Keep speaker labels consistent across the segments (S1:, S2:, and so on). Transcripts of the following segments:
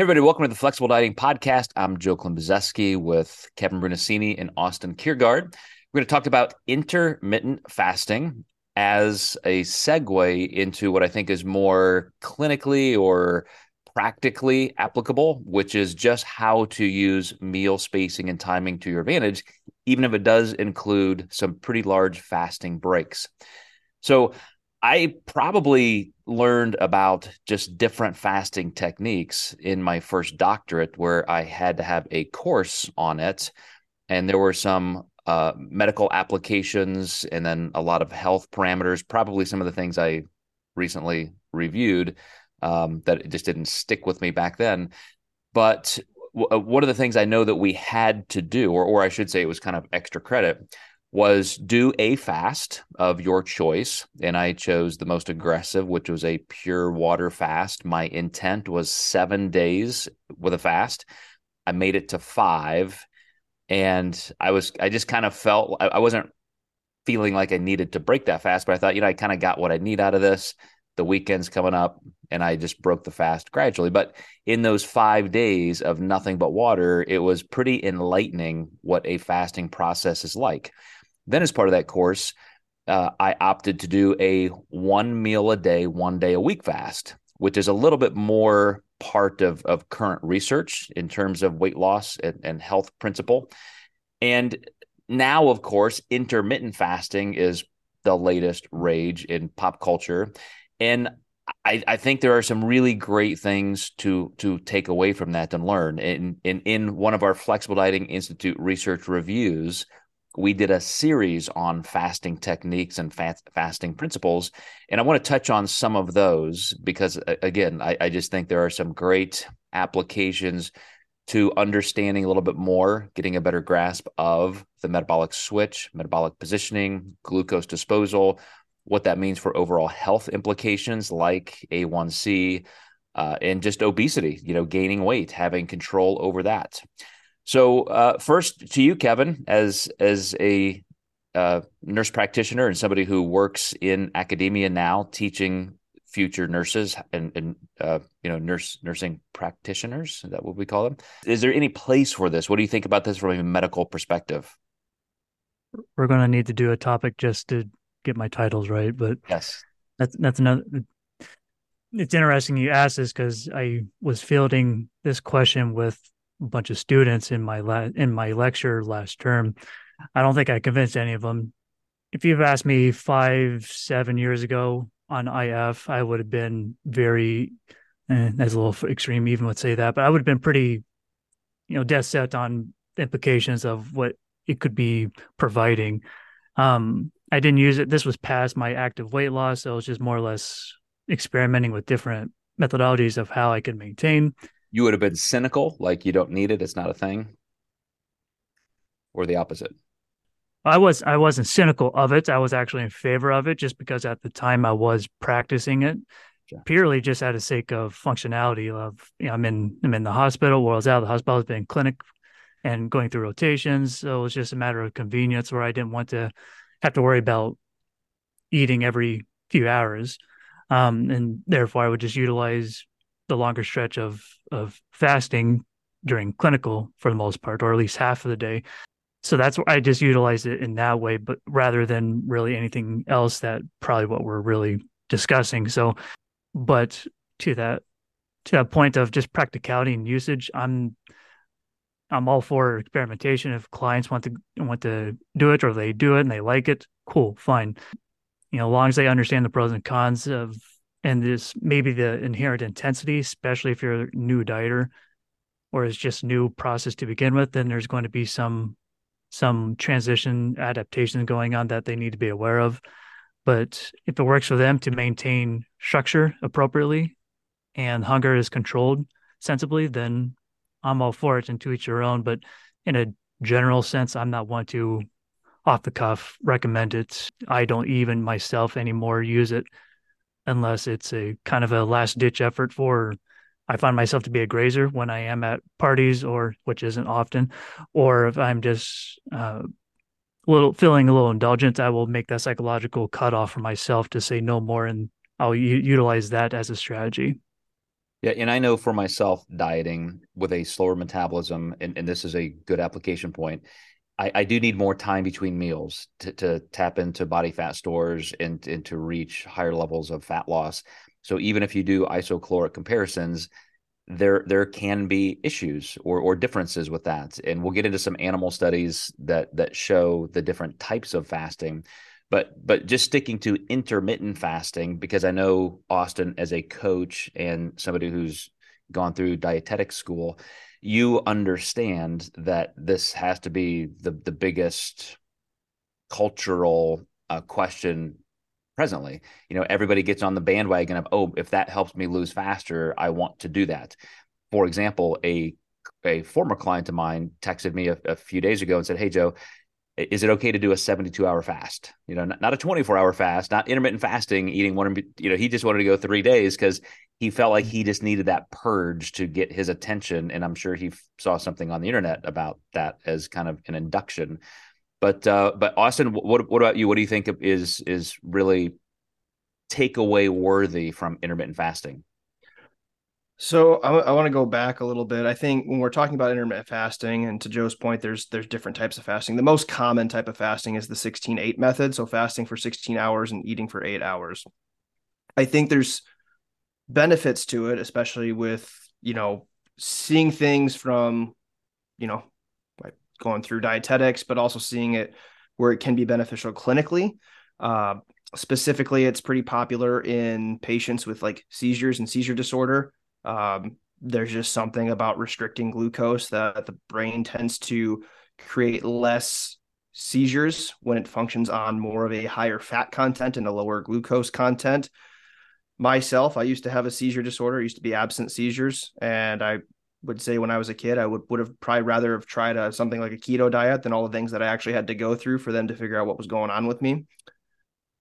S1: Hey everybody, welcome to the Flexible Dieting Podcast. I'm Joe Klemczewski with Kevin Brunacini and Austin Kjergaard. We're going to talk about intermittent fasting as a segue into what I think is more clinically or practically applicable, which is just how to use meal spacing and timing to your advantage, even if it does include some pretty large fasting breaks. So, I probably learned about just different fasting techniques in my first doctorate, where I had to have a course on it. And there were some uh, medical applications and then a lot of health parameters, probably some of the things I recently reviewed um, that just didn't stick with me back then. But w- uh, one of the things I know that we had to do, or, or I should say it was kind of extra credit, was do a fast of your choice. And I chose the most aggressive, which was a pure water fast. My intent was seven days with a fast. I made it to five. And I was, I just kind of felt, I, I wasn't feeling like I needed to break that fast, but I thought, you know, I kind of got what I need out of this. The weekend's coming up, and I just broke the fast gradually. But in those five days of nothing but water, it was pretty enlightening what a fasting process is like. Then, as part of that course, uh, I opted to do a one meal a day, one day a week fast, which is a little bit more part of, of current research in terms of weight loss and, and health principle. And now, of course, intermittent fasting is the latest rage in pop culture. And I, I, think there are some really great things to to take away from that and learn. In in in one of our Flexible Dieting Institute research reviews, we did a series on fasting techniques and fast, fasting principles. And I want to touch on some of those because, again, I, I, just think there are some great applications to understanding a little bit more, getting a better grasp of the metabolic switch, metabolic positioning, glucose disposal, what that means for overall health implications like A1C uh, and just obesity, you know, gaining weight, having control over that. So uh, first to you, Kevin, as as a uh, nurse practitioner and somebody who works in academia now, teaching future nurses and, and uh, you know nurse nursing practitioners. Is that what we call them? Is there any place for this? What do you think about this from a medical perspective?
S2: We're going to need to do a topic just to get my titles right, but
S1: yes,
S2: that's that's another. It's interesting you asked this because I was fielding this question with a bunch of students in my la- in my lecture last term. I don't think I convinced any of them. If you've asked me five, seven years ago on IF, I would have been very, eh, that's a little extreme, even would say that, but I would have been pretty, you know, death set on implications of what it could be providing. Um, I didn't use it. This was past my active weight loss, so it was just more or less experimenting with different methodologies of how I could maintain
S1: you would have been cynical, like you don't need it, it's not a thing, or the opposite.
S2: I was I wasn't cynical of it. I was actually in favor of it just because at the time I was practicing it purely just out of sake of functionality of you know, I'm in I'm in the hospital, or I was out of the hospital, I was in clinic and going through rotations. So it was just a matter of convenience where I didn't want to have to worry about eating every few hours. Um, and therefore I would just utilize the longer stretch of of fasting during clinical for the most part, or at least half of the day. So that's why I just utilize it in that way, but rather than really anything else that probably what we're really discussing. So, but to that to that point of just practicality and usage, I'm I'm all for experimentation. If clients want to want to do it or they do it and they like it, cool, fine. You know, as long as they understand the pros and cons of and this maybe the inherent intensity, especially if you're a new dieter or it's just new process to begin with, then there's going to be some some transition adaptations going on that they need to be aware of. But if it works for them to maintain structure appropriately and hunger is controlled sensibly, then I'm all for it and to each your own. But in a general sense, I'm not one to off the cuff recommend it. I don't even myself anymore use it unless it's a kind of a last ditch effort for I find myself to be a grazer when I am at parties or which isn't often, or if I'm just uh, little feeling a little indulgent, I will make that psychological cutoff for myself to say no more, and I'll u- utilize that as a strategy.
S1: Yeah, and I know for myself, dieting with a slower metabolism, and, and this is a good application point. I, I do need more time between meals to, to tap into body fat stores and, and to reach higher levels of fat loss. So even if you do isocaloric comparisons, there there can be issues or or differences with that, and we'll get into some animal studies that that show the different types of fasting. But but just sticking to intermittent fasting because I know Austin as a coach and somebody who's gone through dietetic school, you understand that this has to be the the biggest cultural uh, question presently. You know, everybody gets on the bandwagon of, oh, if that helps me lose faster, I want to do that. For example, a a former client of mine texted me a, a few days ago and said, "Hey, Joe." Is it okay to do a 72 hour fast? You know, not, not a 24 hour fast, not intermittent fasting, eating one, you know, he just wanted to go three days because he felt like he just needed that purge to get his attention. And I'm sure he saw something on the internet about that as kind of an induction but uh, but Austin, what what about you? What do you think is is really takeaway worthy from intermittent fasting?
S3: So I, I want to go back a little bit. I think when we're talking about intermittent fasting, and to Joe's point, there's there's different types of fasting. The most common type of fasting is the 16-8 method, so fasting for 16 hours and eating for eight hours. I think there's benefits to it, especially with you know seeing things from you know going through dietetics, but also seeing it where it can be beneficial clinically. Uh, specifically, it's pretty popular in patients with like seizures and seizure disorder. Um, there's just something about restricting glucose that the brain tends to create less seizures when it functions on more of a higher fat content and a lower glucose content. Myself, I used to have a seizure disorder, I used to be absent seizures, and I would say when I was a kid, I would would have probably rather have tried a, something like a keto diet than all the things that I actually had to go through for them to figure out what was going on with me.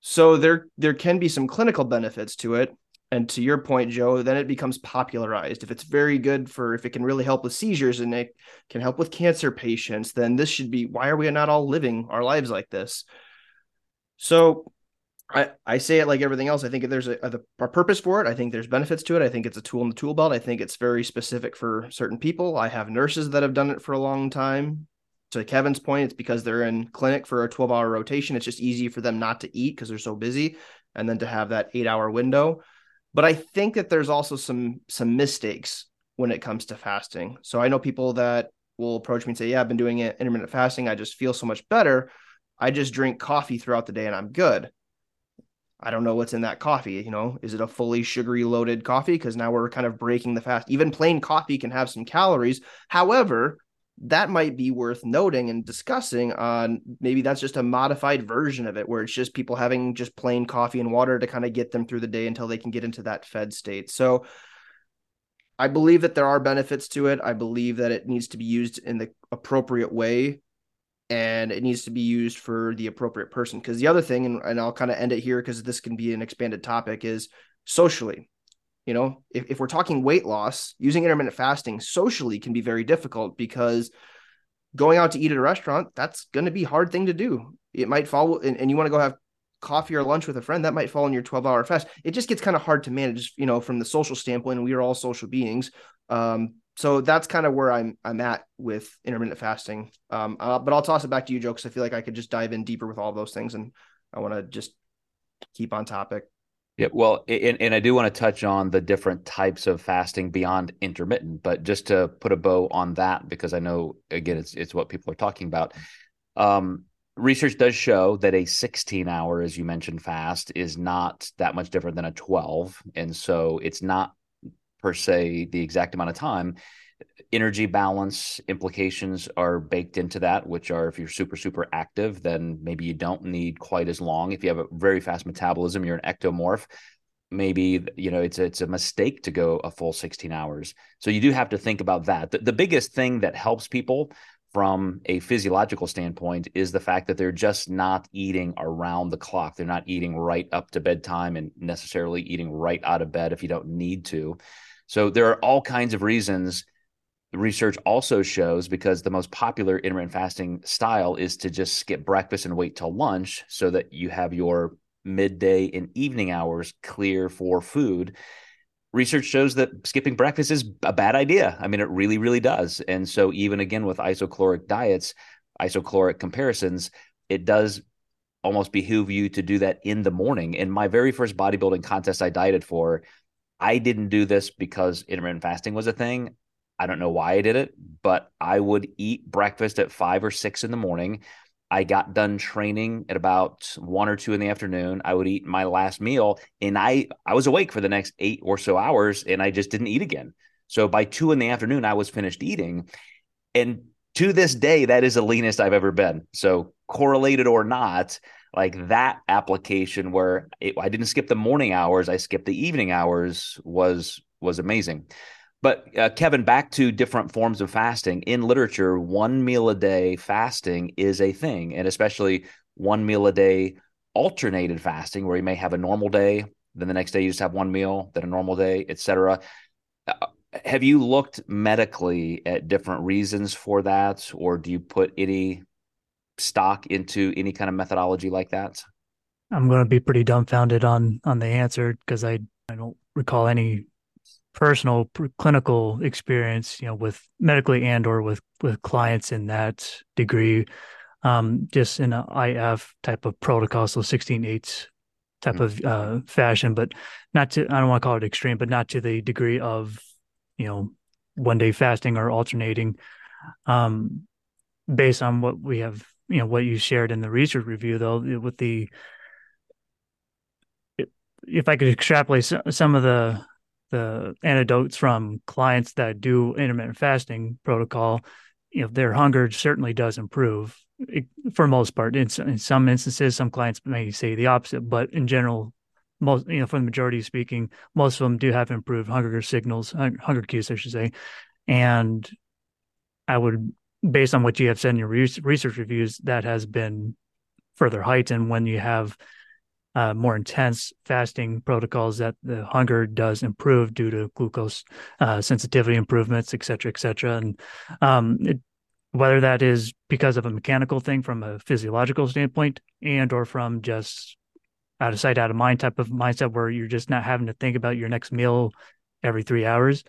S3: So there there can be some clinical benefits to it. And to your point, Joe, then it becomes popularized. If it's very good for if it can really help with seizures and it can help with cancer patients, then this should be why are we not all living our lives like this? So I, I say it like everything else. I think there's a, a, a, purpose for it. I think there's benefits to it. I think it's a tool in the tool belt. I think it's very specific for certain people. I have nurses that have done it for a long time. To Kevin's point, it's because they're in clinic for a 12 hour rotation. It's just easy for them not to eat because they're so busy and then to have that eight hour window. But I think that there's also some some mistakes when it comes to fasting. So I know people that will approach me and say, Yeah, I've been doing it intermittent fasting. I just feel so much better. I just drink coffee throughout the day and I'm good I don't know what's in that coffee. You know, is it a fully sugary loaded coffee? Because now we're kind of breaking the fast. Even plain coffee can have some calories. However, that might be worth noting and discussing on maybe that's just a modified version of it where it's just people having just plain coffee and water to kind of get them through the day until they can get into that fed state. So I believe that there are benefits to it. I believe that it needs to be used in the appropriate way and it needs to be used for the appropriate person. Because the other thing, and, and I'll kind of end it here because this can be an expanded topic, is socially. You know, if, if we're talking weight loss, using intermittent fasting socially can be very difficult because going out to eat at a restaurant, that's going to be hard thing to do. It might fall, and, and you want to go have coffee or lunch with a friend, that might fall in your 12 hour fast. It just gets kind of hard to manage, you know, from the social standpoint. And we are all social beings. Um, so that's kind of where I'm I'm at with intermittent fasting. Um, uh, but I'll toss it back to you, Joe, because I feel like I could just dive in deeper with all those things, and I want to just keep on topic.
S1: Yeah, well, and, and I do want to touch on the different types of fasting beyond intermittent, but just to put a bow on that, because I know again it's it's what people are talking about. Um, research does show that a 16 hour, as you mentioned, fast is not that much different than a 12, and so it's not per se the exact amount of time energy balance implications are baked into that which are if you're super super active then maybe you don't need quite as long. If you have a very fast metabolism you're an ectomorph maybe you know it's a, it's a mistake to go a full 16 hours. So you do have to think about that. The, the biggest thing that helps people from a physiological standpoint is the fact that they're just not eating around the clock. They're not eating right up to bedtime and necessarily eating right out of bed if you don't need to so there are all kinds of reasons. Research also shows because the most popular intermittent fasting style is to just skip breakfast and wait till lunch so that you have your midday and evening hours clear for food. research shows that skipping breakfast is a bad idea. I mean, it really, really does. And so, even again with isocaloric diets, isocaloric comparisons, it does almost behoove you to do that in the morning. In my very first bodybuilding contest I dieted for, I didn't do this because intermittent fasting was a thing. I don't know why I did it, but I would eat breakfast at five or six in the morning. I got done training at about one or two in the afternoon. I would eat my last meal and I I was awake for the next eight or so hours and I just didn't eat again. So by two in the afternoon, I was finished eating. And to this day, that is the leanest I've ever been. So correlated or not, like that application where it, I didn't skip the morning hours, I skipped the evening hours was was amazing. But uh, Kevin, back to different forms of fasting in literature, one meal a day fasting is a thing, and especially one meal a day alternated fasting, where you may have a normal day, then the next day you just have one meal, then a normal day, etc. Uh, have you looked medically at different reasons for that, or do you put any stock into any kind of methodology like that?
S2: I'm going to be pretty dumbfounded on on the answer because I I don't recall any personal clinical experience, you know, with medically and or with with clients in that degree, um, just in an IF type of protocol, so 16 eighths type mm-hmm. of uh, fashion, but not to I don't want to call it extreme, but not to the degree of you know one day fasting or alternating. Um, based on what we have you know what you shared in the research review though with the if I could extrapolate some of the the anecdotes from clients that do intermittent fasting protocol, you know, their hunger certainly does improve for most part. In, in, some instances, some clients may say the opposite, but in general, most you know, for the majority speaking, most of them do have improved hunger signals, hunger cues, I should say, and I would based on what you have said in your research reviews, that has been further heightened when you have uh, more intense fasting protocols that the hunger does improve due to glucose uh, sensitivity improvements, et cetera, et cetera. And um, it, whether that is because of a mechanical thing from a physiological standpoint and or from just out of sight, out of mind type of mindset where you're just not having to think about your next meal every three hours.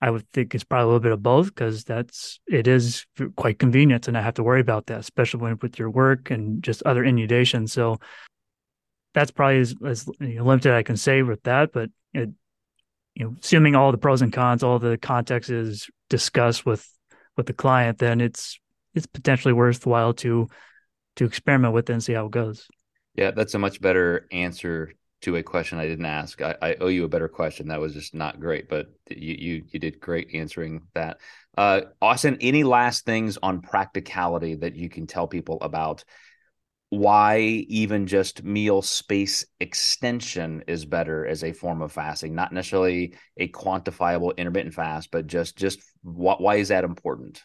S2: I would think it's probably a little bit of both because that's it is quite convenient to not have to worry about that, especially when with your work and just other inundation. So that's probably as, as limited I can say with that. But it, you know, assuming all the pros and cons, all the context is discussed with with the client, then it's it's potentially worthwhile to to experiment with it and see how it goes.
S1: Yeah, that's a much better answer to a question I didn't ask. I, I, owe you a better question. That was just not great, but you you you did great answering that. Uh, Austin, any last things on practicality that you can tell people about why even just meal space extension is better as a form of fasting, not necessarily a quantifiable intermittent fast, but just just what why is that important?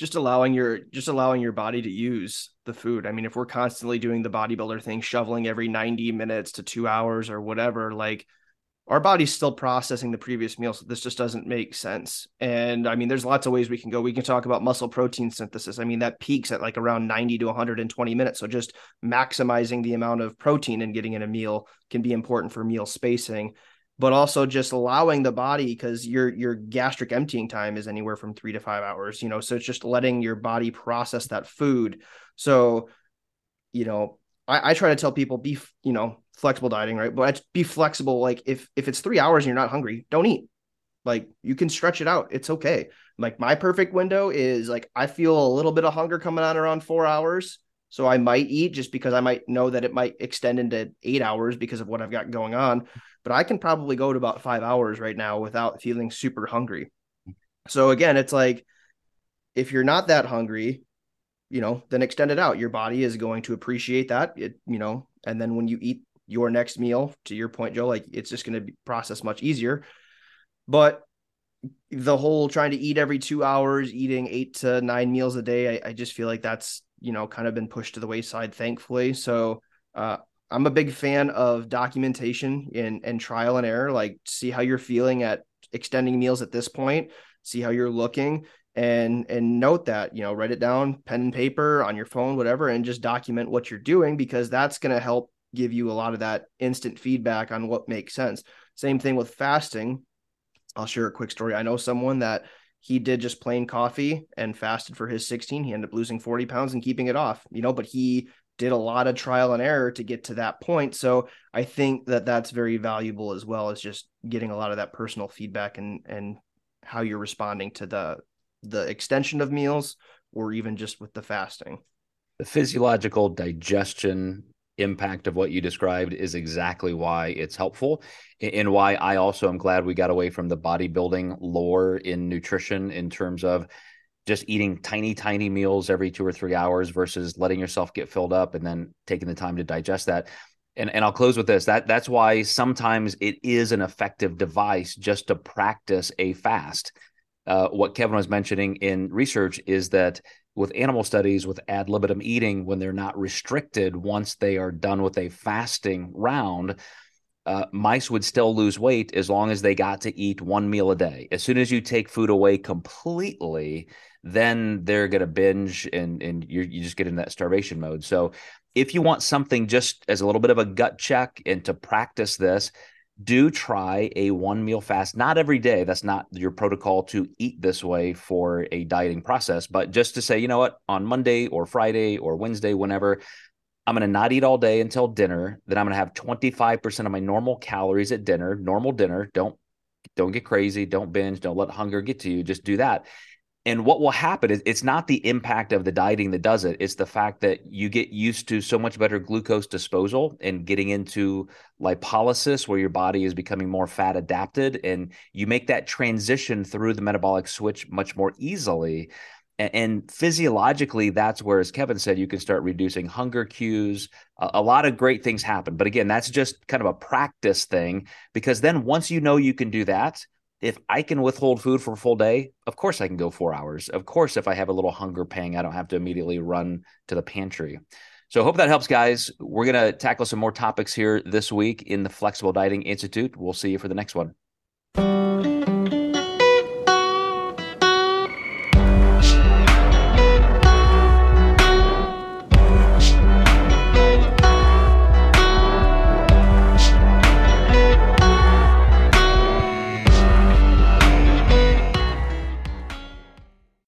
S3: Just allowing your just allowing your body to use the food. I mean, if we're constantly doing the bodybuilder thing, shoveling every 90 minutes to 2 hours or whatever, like our body's still processing the previous meal so this just doesn't make sense. And I mean, there's lots of ways we can go. We can talk about muscle protein synthesis. I mean, that peaks at like around 90 to 120 minutes. So just maximizing the amount of protein and getting in a meal can be important for meal spacing but also just allowing the body because your your gastric emptying time is anywhere from three to five hours you know so it's just letting your body process that food. So you know I, I try to tell people be you know flexible dieting right? But be flexible like if if it's three hours and you're not hungry don't eat. Like you can stretch it out. It's okay. Like my perfect window is like i feel a little bit of hunger coming on around four hours so i might eat just because i might know that it might extend into eight hours because of what i've got going on but I can probably go to about five hours right now without feeling super hungry. So again, it's like if you're not that hungry, you know, then extend it out. Your body is going to appreciate that. It, you know, and then when you eat your next meal, to your point, Joe, like it's just going to be processed much easier. But the whole trying to eat every two hours, eating eight to nine meals a day, I, I just feel like that's you know kind of been pushed to the wayside, thankfully. So uh, I'm a big fan of documentation and and trial and error. Like see how you're feeling at extending meals at this point, see how you're looking, and and note that you know write it down, pen and paper on your phone, whatever, and just document what you're doing because that's going to help give you a lot of that instant feedback on what makes sense. Same thing with fasting. I'll share a quick story. I know someone that he did just plain coffee and fasted for his 16. He ended up losing 40 pounds and keeping it off, you know, but he did a lot of trial and error to get to that point. So I think that that's very valuable as well as just getting a lot of that personal feedback and, and how you're responding to the, the extension of meals or even just with the fasting.
S1: The physiological digestion impact of what you described is exactly why it's helpful and why I also am glad we got away from the bodybuilding lore in nutrition in terms of just eating tiny, tiny meals every two or three hours versus letting yourself get filled up and then taking the time to digest that. And, and I'll close with this. That that's why sometimes it is an effective device just to practice a fast. Uh, what Kevin was mentioning in research is that with animal studies with ad libitum eating when they're not restricted once they are done with a fasting round uh, mice would still lose weight as long as they got to eat one meal a day. As soon as you take food away completely then they're going to binge and and you just get in that starvation mode. So if you want something just as a little bit of a gut check and to practice this do try a one meal fast. Not every day that's not your protocol to eat this way for a dieting process but just to say you know what? On monday or friday or wednesday whenever i'm going to not eat all day until dinner. Then i'm going to have 25% of my normal calories at dinner normal dinner. Don't don't get crazy. Don't binge. Don't let hunger get to you. Just do that. And what will happen is it's not the impact of the dieting that does it. It's the fact that you get used to so much better glucose disposal and getting into lipolysis where your body is becoming more fat adapted. And you make that transition through the metabolic switch much more easily and, physiologically that's where as kevin said you can start reducing hunger cues a, a lot of great things happen but again that's just kind of a practice thing because then once you know you can do that if I can withhold food for a full day, of course I can go four hours. Of course, if I have a little hunger pang, I don't have to immediately run to the pantry. So, hope that helps, guys. We're going to tackle some more topics here this week in the Flexible Dieting Institute. We'll see you for the next one.